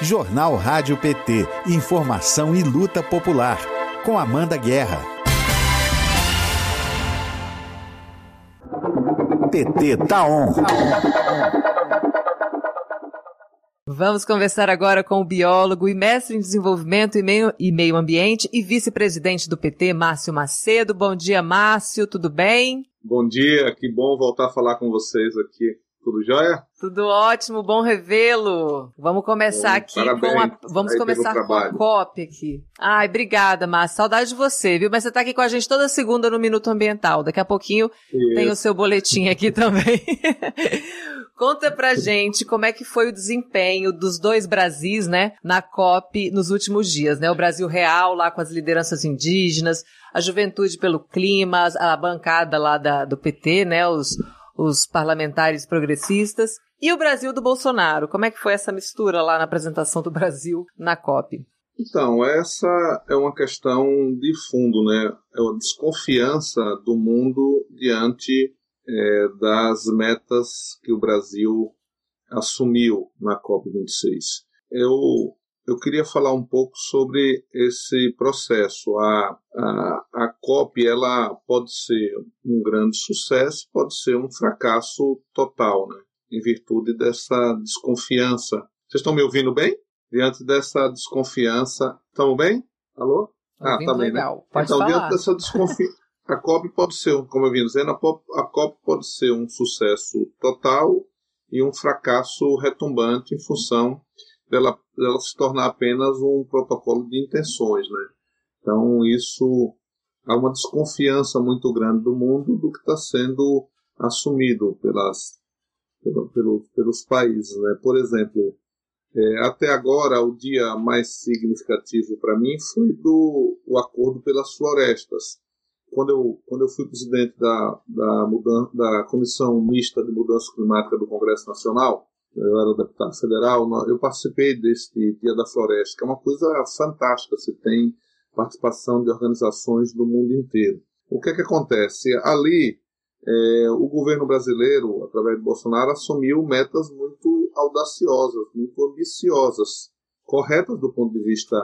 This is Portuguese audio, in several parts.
Jornal Rádio PT. Informação e luta popular. Com Amanda Guerra. PT tá on. Vamos conversar agora com o biólogo e mestre em desenvolvimento e meio, e meio ambiente e vice-presidente do PT, Márcio Macedo. Bom dia, Márcio, tudo bem? Bom dia, que bom voltar a falar com vocês aqui. Tudo jóia? Tudo ótimo, bom revê-lo. Vamos começar bom, aqui parabéns. com a. Vamos começar com a COP aqui. Ai, obrigada, Márcio. Saudade de você, viu? Mas você está aqui com a gente toda segunda no Minuto Ambiental. Daqui a pouquinho Isso. tem o seu boletim aqui também. Conta pra gente como é que foi o desempenho dos dois Brasis, né, na COP nos últimos dias, né? O Brasil real lá com as lideranças indígenas, a Juventude pelo Clima, a bancada lá da, do PT, né, os, os parlamentares progressistas, e o Brasil do Bolsonaro. Como é que foi essa mistura lá na apresentação do Brasil na COP? Então, essa é uma questão de fundo, né? É uma desconfiança do mundo diante é, das metas que o Brasil assumiu na COP26. Eu, eu queria falar um pouco sobre esse processo. A, a, a COP ela pode ser um grande sucesso, pode ser um fracasso total, né? em virtude dessa desconfiança. Vocês estão me ouvindo bem? Diante dessa desconfiança. Estamos bem? Alô? Ah, tá bem, né? legal. Né? Pode então, falar. diante dessa desconfiança. A COP pode ser, como eu vim dizendo, a COP pode ser um sucesso total e um fracasso retumbante em função dela, dela se tornar apenas um protocolo de intenções, né? Então isso há uma desconfiança muito grande do mundo do que está sendo assumido pelas, pelo, pelo, pelos países, né? Por exemplo, é, até agora o dia mais significativo para mim foi do o acordo pelas florestas quando eu, quando eu fui presidente da, da, mudança, da Comissão Mista de Mudança Climática do Congresso Nacional, eu era deputado federal, eu participei deste Dia da Floresta, que é uma coisa fantástica, você tem participação de organizações do mundo inteiro. O que é que acontece? Ali, é, o governo brasileiro, através de Bolsonaro, assumiu metas muito audaciosas, muito ambiciosas, corretas do ponto de vista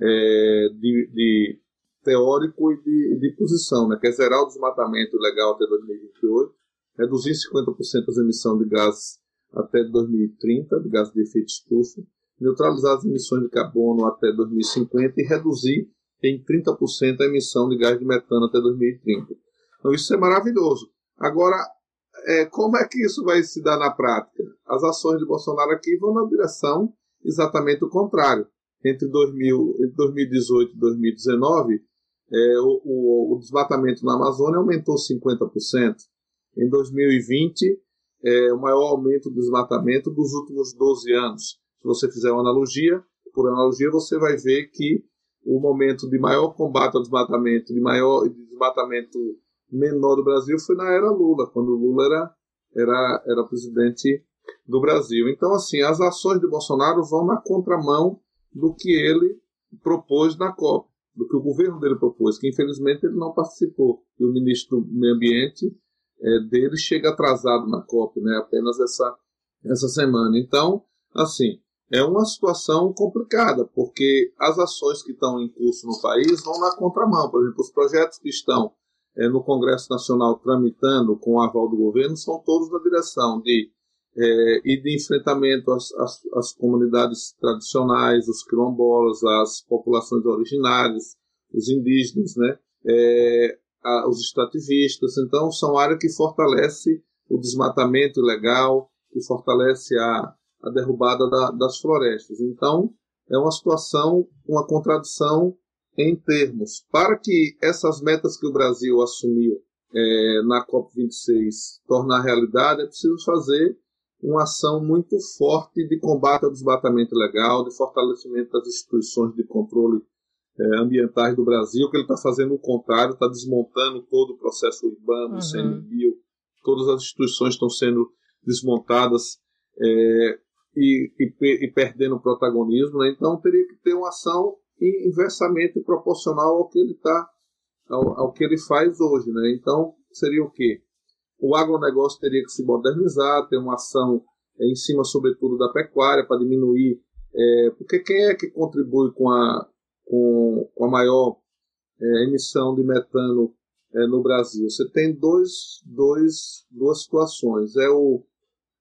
é, de, de teórico e de, de posição, né, que é zerar o desmatamento legal até 2028, reduzir 50% as emissões de gases até 2030, de gases de efeito estufa, neutralizar as emissões de carbono até 2050 e reduzir em 30% a emissão de gás de metano até 2030. Então isso é maravilhoso. Agora, é, como é que isso vai se dar na prática? As ações de Bolsonaro aqui vão na direção exatamente o contrário. Entre, 2000, entre 2018 e 2019, é, o, o, o, desmatamento na Amazônia aumentou 50%. Em 2020, é o maior aumento do desmatamento dos últimos 12 anos. Se você fizer uma analogia, por analogia, você vai ver que o momento de maior combate ao desmatamento, de maior de desmatamento menor do Brasil foi na era Lula, quando Lula era, era, era presidente do Brasil. Então, assim, as ações de Bolsonaro vão na contramão do que ele propôs na COP do que o governo dele propôs, que infelizmente ele não participou. E o ministro do Meio Ambiente é, dele chega atrasado na COP, né, apenas essa, essa semana. Então, assim, é uma situação complicada, porque as ações que estão em curso no país vão na contramão. Por exemplo, os projetos que estão é, no Congresso Nacional tramitando com o aval do governo são todos na direção de é, e de enfrentamento às, às, às, comunidades tradicionais, os quilombolas, as populações originárias, os indígenas, né? É, a, os extrativistas. Então, são áreas que fortalecem o desmatamento ilegal, que fortalece a, a derrubada da, das florestas. Então, é uma situação, uma contradição em termos. Para que essas metas que o Brasil assumiu é, na COP26 tornar realidade, é preciso fazer uma ação muito forte de combate ao desmatamento ilegal, de fortalecimento das instituições de controle é, ambientais do Brasil, que ele está fazendo o contrário, está desmontando todo o processo urbano, uhum. CNBio, todas as instituições estão sendo desmontadas é, e, e, e, perdendo protagonismo, né? então teria que ter uma ação inversamente proporcional ao que ele está ao, ao, que ele faz hoje, né? Então seria o quê? O agronegócio teria que se modernizar, ter uma ação em cima, sobretudo, da pecuária, para diminuir É, porque quem é que contribui com a, com, com a maior é, emissão de metano é, no Brasil? Você tem dois, dois, duas situações. É o,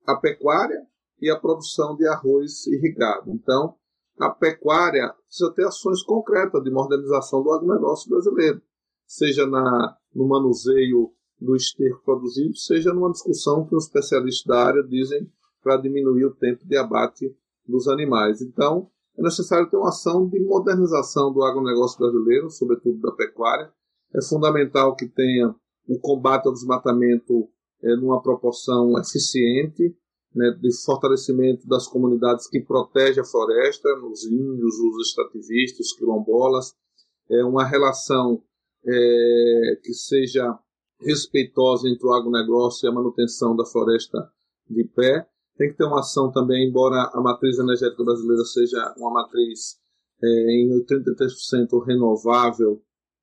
a pecuária e a produção de arroz irrigado. Então, a pecuária precisa ter ações concretas de modernização do agronegócio brasileiro, seja na, no manuseio do esterco produzido, seja numa discussão que os especialistas da área dizem para diminuir o tempo de abate dos animais. Então, é necessário ter uma ação de modernização do agronegócio brasileiro, sobretudo da pecuária. É fundamental que tenha o combate ao desmatamento é, numa proporção eficiente, né, de fortalecimento das comunidades que protegem a floresta, os índios, os extrativistas, os quilombolas, é uma relação é, que seja respeitosa entre o agronegócio e a manutenção da floresta de pé. Tem que ter uma ação também, embora a matriz energética brasileira seja uma matriz é, em 83% renovável,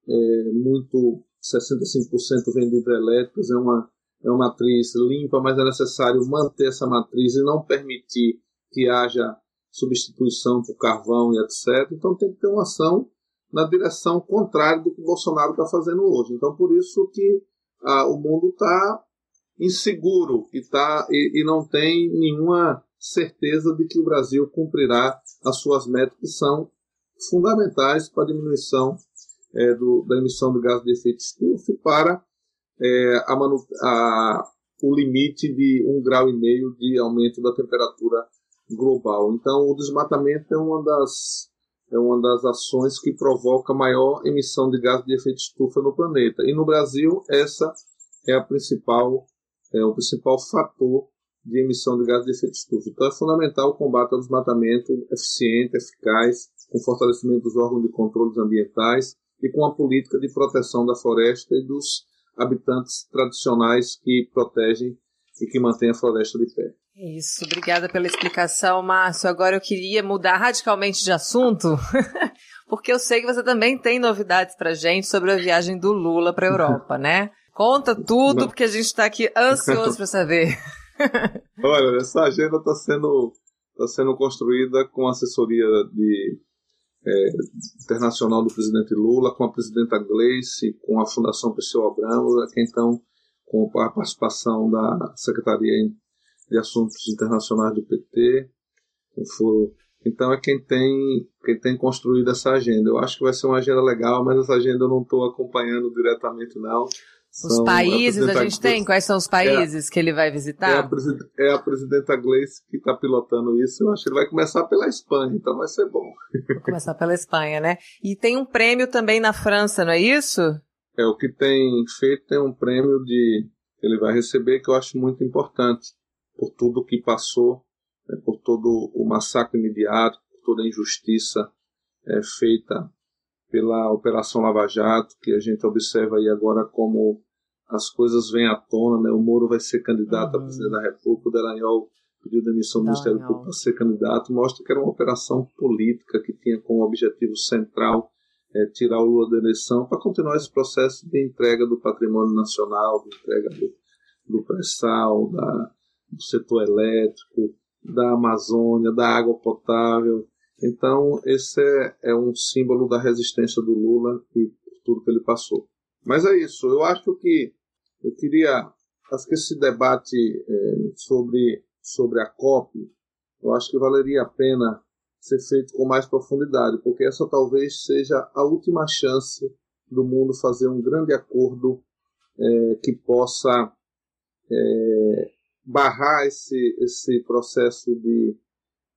é, muito 65% vem de hidrelétricas, é uma é uma matriz limpa, mas é necessário manter essa matriz e não permitir que haja substituição por carvão e etc. Então tem que ter uma ação na direção contrária do que o Bolsonaro está fazendo hoje. Então por isso que ah, o mundo está inseguro e, tá, e, e, não tem nenhuma certeza de que o Brasil cumprirá as suas metas que são fundamentais para a diminuição é, do, da emissão de gás de efeito estufa para é, a manu, a, o limite de um grau e meio de aumento da temperatura global. Então, o desmatamento é uma das é uma das ações que provoca maior emissão de gás de efeito estufa no planeta. E no Brasil, essa é a principal é o principal fator de emissão de gás de efeito estufa. Então, é fundamental o combate ao desmatamento eficiente, eficaz, com fortalecimento dos órgãos de controle ambientais e com a política de proteção da floresta e dos habitantes tradicionais que protegem e que mantêm a floresta de pé. Isso, obrigada pela explicação, Márcio. Agora eu queria mudar radicalmente de assunto, porque eu sei que você também tem novidades para gente sobre a viagem do Lula para a Europa, né? Conta tudo, Não. porque a gente está aqui ansioso para saber. Olha, essa agenda está sendo, tá sendo construída com assessoria de é, internacional do presidente Lula, com a presidenta Gleice, com a Fundação Pessoa Abramo, aqui então com a participação da Secretaria de Assuntos Internacionais do PT. Então é quem tem, quem tem construído essa agenda. Eu acho que vai ser uma agenda legal, mas essa agenda eu não estou acompanhando diretamente não. Os países a, a gente tem? Quais são os países é, que ele vai visitar? É a, é a presidenta Gleice que está pilotando isso. Eu acho que ele vai começar pela Espanha, então vai ser bom. Vai começar pela Espanha, né? E tem um prêmio também na França, não é isso? É, o que tem feito tem um prêmio de ele vai receber que eu acho muito importante por tudo que passou, né, por todo o massacre imediato, por toda a injustiça é, feita pela Operação Lava Jato, que a gente observa aí agora como as coisas vêm à tona, né? O Moro vai ser candidato uhum. a presidente da República, o Delanhol pediu demissão do Ministério Público para ser candidato, mostra que era uma operação política que tinha como objetivo central é, tirar o Lula da eleição para continuar esse processo de entrega do patrimônio nacional, de entrega do, do pré-sal, do setor elétrico, da Amazônia, da água potável, então, esse é, é um símbolo da resistência do Lula e tudo que ele passou. Mas é isso. Eu acho que eu queria. Acho que esse debate é, sobre, sobre a COP, eu acho que valeria a pena ser feito com mais profundidade, porque essa talvez seja a última chance do mundo fazer um grande acordo é, que possa é, barrar esse, esse processo de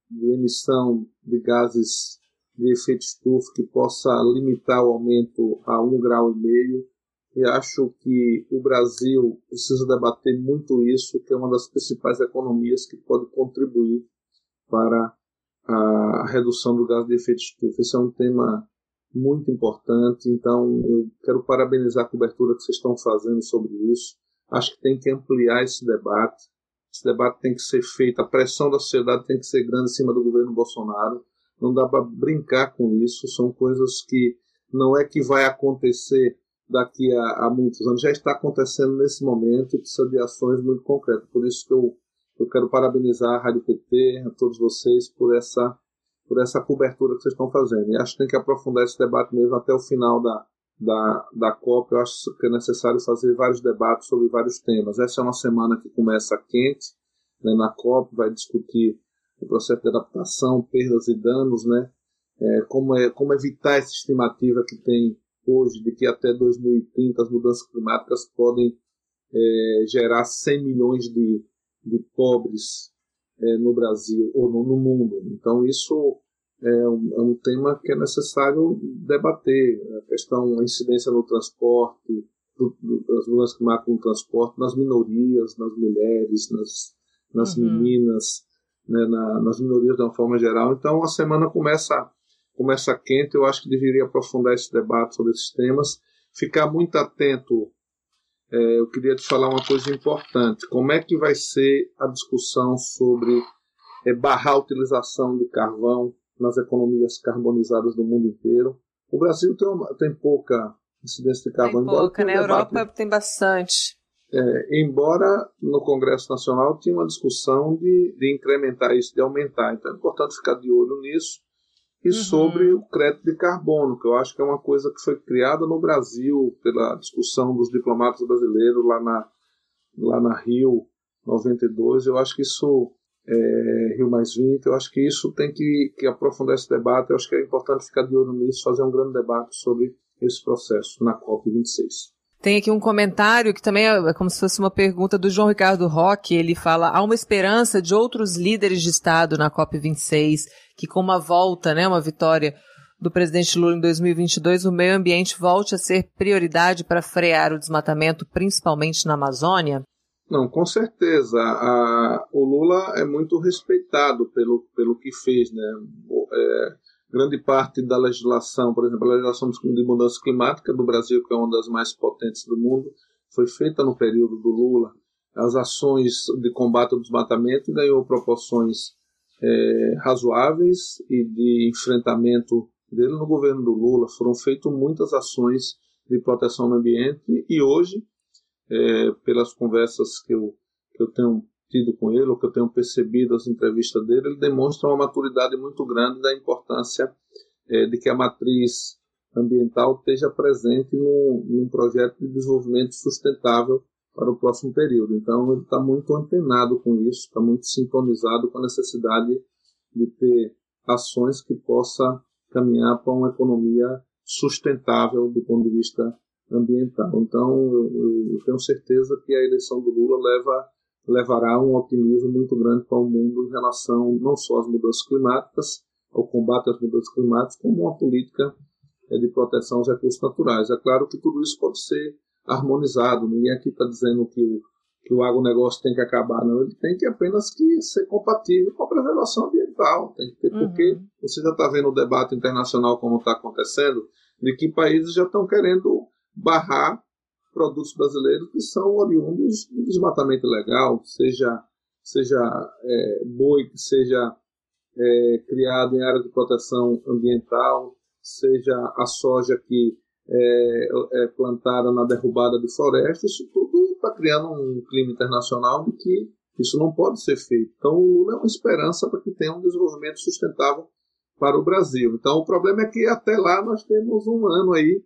de emissão de gases de efeito estufa que possa limitar o aumento a um grau e meio. E acho que o Brasil precisa debater muito isso, que é uma das principais economias que pode contribuir para a redução do gás de efeito estufa. Esse é um tema muito importante, então eu quero parabenizar a cobertura que vocês estão fazendo sobre isso. Acho que tem que ampliar esse debate. Esse debate tem que ser feito, a pressão da sociedade tem que ser grande em cima do governo Bolsonaro. Não dá para brincar com isso. São coisas que não é que vai acontecer daqui a, a, muitos anos, já está acontecendo nesse momento e precisa de ações muito concretas. Por isso que eu, eu quero parabenizar a Rádio PT, a todos vocês, por essa por essa cobertura que vocês estão fazendo. E acho que tem que aprofundar esse debate mesmo até o final da, da, da COP. Eu acho que é necessário fazer vários debates sobre vários temas. Essa é uma semana que começa quente né, na COP, vai discutir o processo de adaptação, perdas e danos, né? É, como, é, como evitar essa estimativa que tem hoje de que até 2030 as mudanças climáticas podem é, gerar 100 milhões de, de pobres é, no Brasil ou no, no, mundo. Então isso é um, é um, tema que é necessário debater. A questão, a incidência no transporte, do, do, das mudanças climáticas no transporte, nas minorias, nas mulheres, nas, nas uhum. meninas, né, na, nas minorias de uma forma geral. Então a semana começa começa quente. Eu acho que deveria aprofundar esse debate sobre esses temas, ficar muito atento. É, eu queria te falar uma coisa importante. Como é que vai ser a discussão sobre é, barrar a utilização de carvão nas economias carbonizadas do mundo inteiro? O Brasil tem, uma, tem pouca incidência de carvão. Tem pouca, né? A Europa tem bastante. É, embora no Congresso Nacional tinha uma discussão de, de incrementar isso, de aumentar. Então é importante ficar de olho nisso e uhum. sobre o crédito de carbono, que eu acho que é uma coisa que foi criada no Brasil pela discussão dos diplomatas brasileiros lá na, lá na Rio 92. Eu acho que isso, é, Rio mais 20, eu acho que isso tem que, que aprofundar esse debate. Eu acho que é importante ficar de olho nisso, fazer um grande debate sobre esse processo na COP26. Tem aqui um comentário que também é como se fosse uma pergunta do João Ricardo Roque. Ele fala: há uma esperança de outros líderes de Estado na COP26 que, com uma volta, né, uma vitória do presidente Lula em 2022, o meio ambiente volte a ser prioridade para frear o desmatamento, principalmente na Amazônia? Não, com certeza. A, o Lula é muito respeitado pelo, pelo que fez, né? É, grande parte da legislação, por exemplo, a legislação de mudança climática do Brasil, que é uma das mais potentes do mundo, foi feita no período do Lula. As ações de combate ao desmatamento ganhou proporções é, razoáveis e de enfrentamento dele no governo do Lula. Foram feitas muitas ações de proteção ao ambiente e hoje, é, pelas conversas que eu, que eu tenho tido com ele, ou que eu tenho percebido as entrevistas dele, ele demonstra uma maturidade muito grande da importância é, de que a matriz ambiental esteja presente no, num projeto de desenvolvimento sustentável para o próximo período. Então, ele está muito antenado com isso, está muito sintonizado com a necessidade de ter ações que possa caminhar para uma economia sustentável do ponto de vista ambiental. Então, eu, eu tenho certeza que a eleição do Lula leva levará um otimismo muito grande para o mundo em relação não só às mudanças climáticas, ao combate às mudanças climáticas, como uma política eh, de proteção aos recursos naturais. É claro que tudo isso pode ser harmonizado, ninguém aqui está dizendo que o, que o agronegócio tem que acabar, não, ele tem que apenas que ser compatível com a preservação ambiental, tem que ter, uhum. porque você já está vendo o debate internacional como está acontecendo, de que países já estão querendo barrar produtos brasileiros que são oriundos do desmatamento ilegal, seja, seja é, boi que seja é, criado em área de proteção ambiental, seja a soja que é, é plantada na derrubada de florestas, isso tudo está criando um clima internacional de que isso não pode ser feito. Então, o Lula é uma esperança para que tenha um desenvolvimento sustentável para o Brasil. Então, o problema é que até lá nós temos um ano aí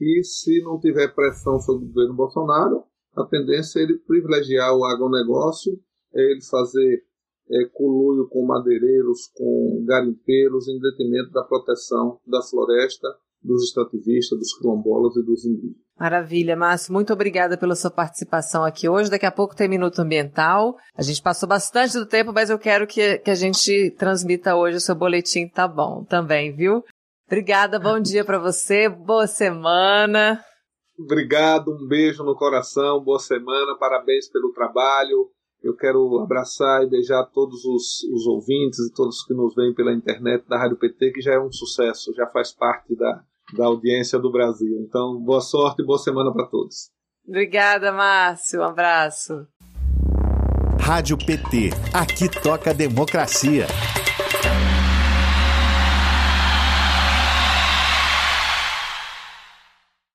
que se não tiver pressão sobre o governo Bolsonaro, a tendência é ele privilegiar o agronegócio, é ele fazer é, coluio com madeireiros, com garimpeiros, em detrimento da proteção da floresta, dos extrativistas, dos quilombolas e dos indígenas. Maravilha, Márcio. Muito obrigada pela sua participação aqui hoje. Daqui a pouco tem Minuto Ambiental. A gente passou bastante do tempo, mas eu quero que, que a gente transmita hoje o seu boletim, tá bom também, viu? Obrigada, bom dia para você, boa semana. Obrigado, um beijo no coração, boa semana, parabéns pelo trabalho. Eu quero abraçar e beijar todos os, os ouvintes e todos que nos veem pela internet da Rádio PT, que já é um sucesso, já faz parte da, da audiência do Brasil. Então, boa sorte e boa semana para todos. Obrigada, Márcio. Um abraço. Rádio PT. Aqui toca democracia.